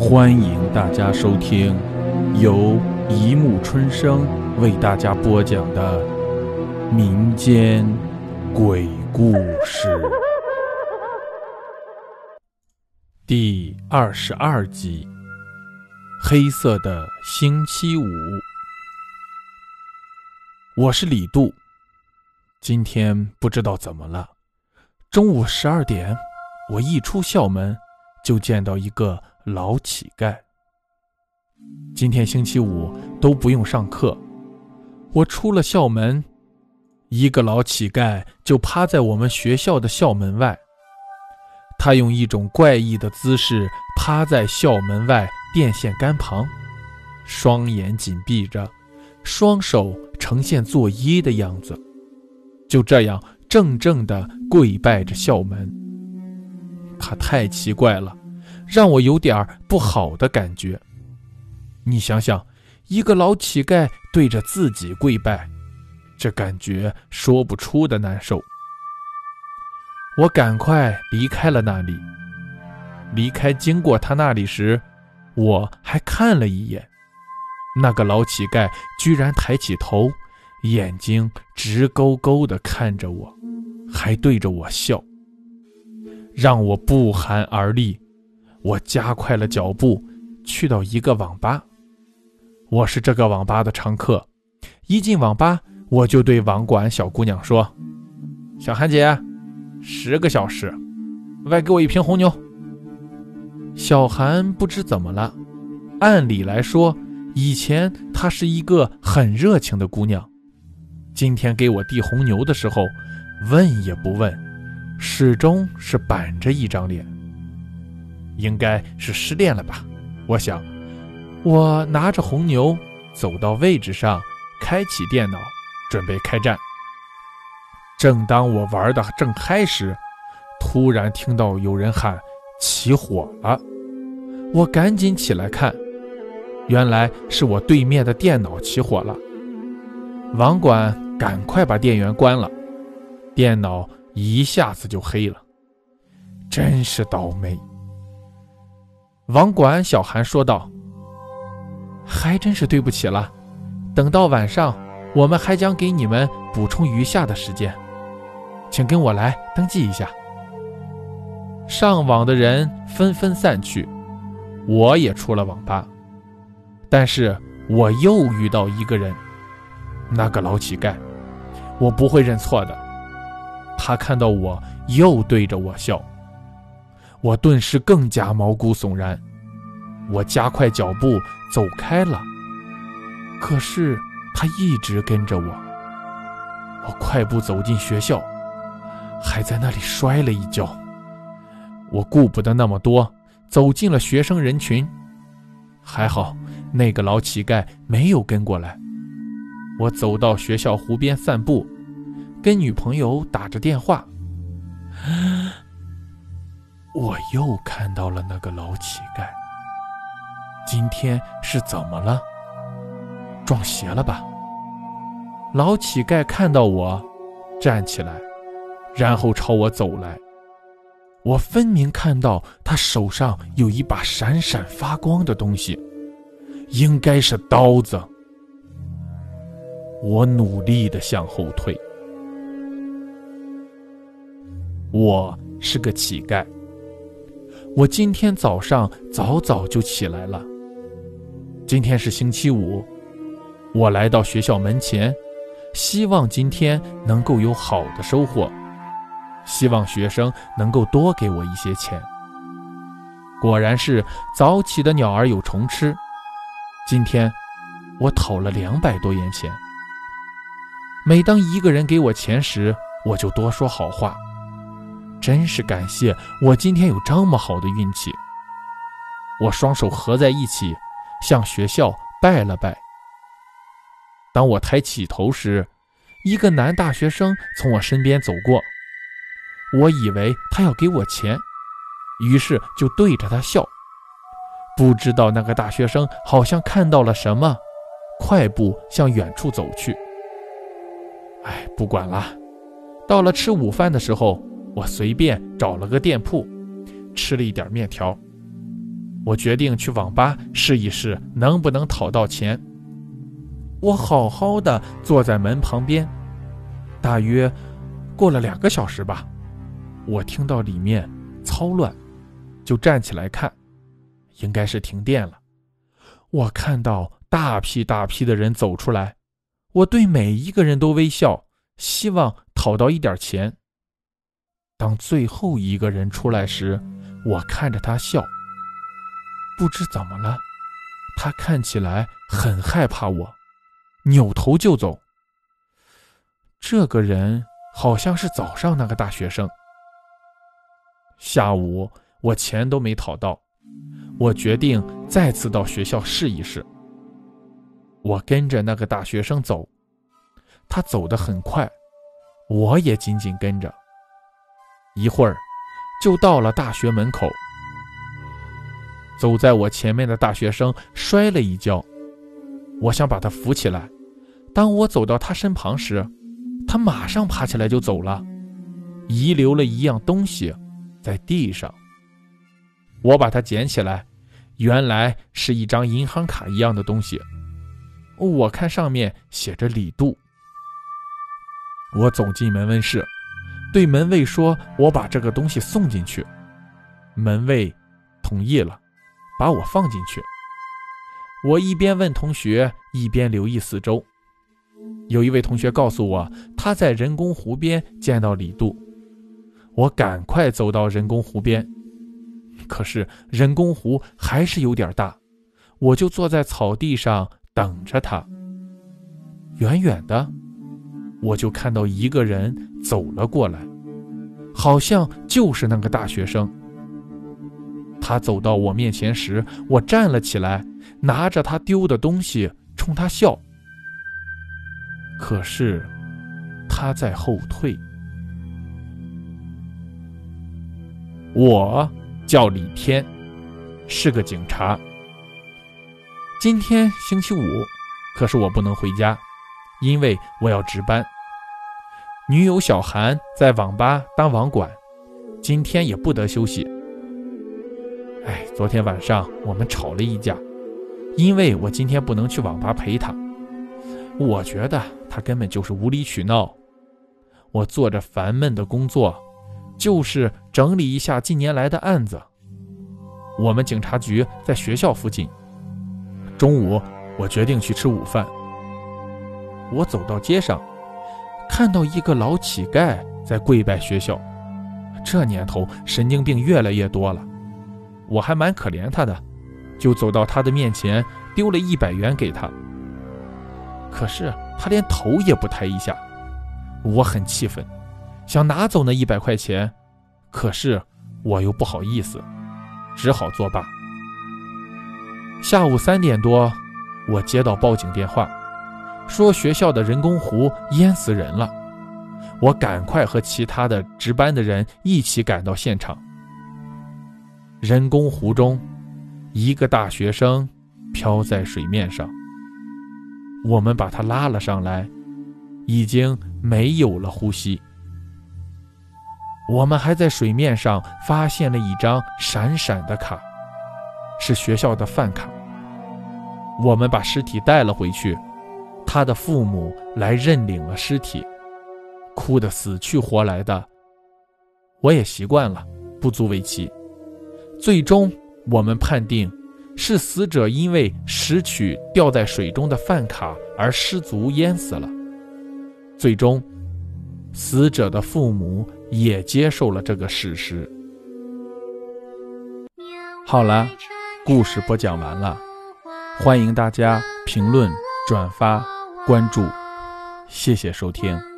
欢迎大家收听由一木春生为大家播讲的民间鬼故事第二十二集《黑色的星期五》。我是李杜，今天不知道怎么了，中午十二点，我一出校门就见到一个。老乞丐，今天星期五都不用上课。我出了校门，一个老乞丐就趴在我们学校的校门外。他用一种怪异的姿势趴在校门外电线杆旁，双眼紧闭着，双手呈现作揖的样子，就这样怔怔地跪拜着校门。他太奇怪了。让我有点不好的感觉。你想想，一个老乞丐对着自己跪拜，这感觉说不出的难受。我赶快离开了那里。离开经过他那里时，我还看了一眼，那个老乞丐居然抬起头，眼睛直勾勾地看着我，还对着我笑，让我不寒而栗。我加快了脚步，去到一个网吧。我是这个网吧的常客。一进网吧，我就对网管小姑娘说：“小韩姐，十个小时，外给我一瓶红牛。”小韩不知怎么了，按理来说，以前她是一个很热情的姑娘，今天给我递红牛的时候，问也不问，始终是板着一张脸。应该是失恋了吧？我想，我拿着红牛走到位置上，开启电脑，准备开战。正当我玩的正嗨时，突然听到有人喊“起火了”，我赶紧起来看，原来是我对面的电脑起火了。网管赶快把电源关了，电脑一下子就黑了，真是倒霉。网管小韩说道：“还真是对不起了，等到晚上，我们还将给你们补充余下的时间，请跟我来登记一下。”上网的人纷纷散去，我也出了网吧，但是我又遇到一个人，那个老乞丐，我不会认错的。他看到我又对着我笑。我顿时更加毛骨悚然，我加快脚步走开了。可是他一直跟着我。我快步走进学校，还在那里摔了一跤。我顾不得那么多，走进了学生人群。还好那个老乞丐没有跟过来。我走到学校湖边散步，跟女朋友打着电话。我又看到了那个老乞丐。今天是怎么了？撞邪了吧？老乞丐看到我，站起来，然后朝我走来。我分明看到他手上有一把闪闪发光的东西，应该是刀子。我努力的向后退。我是个乞丐。我今天早上早早就起来了。今天是星期五，我来到学校门前，希望今天能够有好的收获，希望学生能够多给我一些钱。果然是早起的鸟儿有虫吃，今天我讨了两百多元钱。每当一个人给我钱时，我就多说好话。真是感谢我今天有这么好的运气。我双手合在一起，向学校拜了拜。当我抬起头时，一个男大学生从我身边走过，我以为他要给我钱，于是就对着他笑。不知道那个大学生好像看到了什么，快步向远处走去。哎，不管了。到了吃午饭的时候。我随便找了个店铺，吃了一点面条。我决定去网吧试一试能不能讨到钱。我好好的坐在门旁边，大约过了两个小时吧，我听到里面操乱，就站起来看，应该是停电了。我看到大批大批的人走出来，我对每一个人都微笑，希望讨到一点钱。当最后一个人出来时，我看着他笑，不知怎么了，他看起来很害怕我。扭头就走。这个人好像是早上那个大学生。下午我钱都没讨到，我决定再次到学校试一试。我跟着那个大学生走，他走得很快，我也紧紧跟着。一会儿就到了大学门口。走在我前面的大学生摔了一跤。我想把他扶起来，当我走到他身旁时，他马上爬起来就走了，遗留了一样东西在地上。我把它捡起来，原来是一张银行卡一样的东西。我看上面写着李杜。我走进门卫室，对门卫说：“我把这个东西送进去。”门卫同意了，把我放进去。我一边问同学，一边留意四周。有一位同学告诉我，他在人工湖边见到李杜。我赶快走到人工湖边，可是人工湖还是有点大，我就坐在草地上等着他。远远的，我就看到一个人走了过来，好像就是那个大学生。他走到我面前时，我站了起来，拿着他丢的东西冲他笑。可是他在后退。我叫李天，是个警察。今天星期五，可是我不能回家，因为我要值班。女友小韩在网吧当网管，今天也不得休息。哎，昨天晚上我们吵了一架，因为我今天不能去网吧陪她。我觉得她根本就是无理取闹。我做着烦闷的工作，就是整理一下近年来的案子。我们警察局在学校附近。中午，我决定去吃午饭。我走到街上，看到一个老乞丐在跪拜学校。这年头，神经病越来越多了。我还蛮可怜他的，就走到他的面前，丢了一百元给他。可是他连头也不抬一下，我很气愤，想拿走那一百块钱，可是我又不好意思，只好作罢。下午三点多，我接到报警电话，说学校的人工湖淹死人了。我赶快和其他的值班的人一起赶到现场。人工湖中，一个大学生漂在水面上。我们把他拉了上来，已经没有了呼吸。我们还在水面上发现了一张闪闪的卡，是学校的饭卡。我们把尸体带了回去，他的父母来认领了尸体，哭得死去活来的。我也习惯了，不足为奇。最终，我们判定是死者因为拾取掉在水中的饭卡而失足淹死了。最终，死者的父母也接受了这个事实。好了，故事播讲完了，欢迎大家评论、转发、关注，谢谢收听。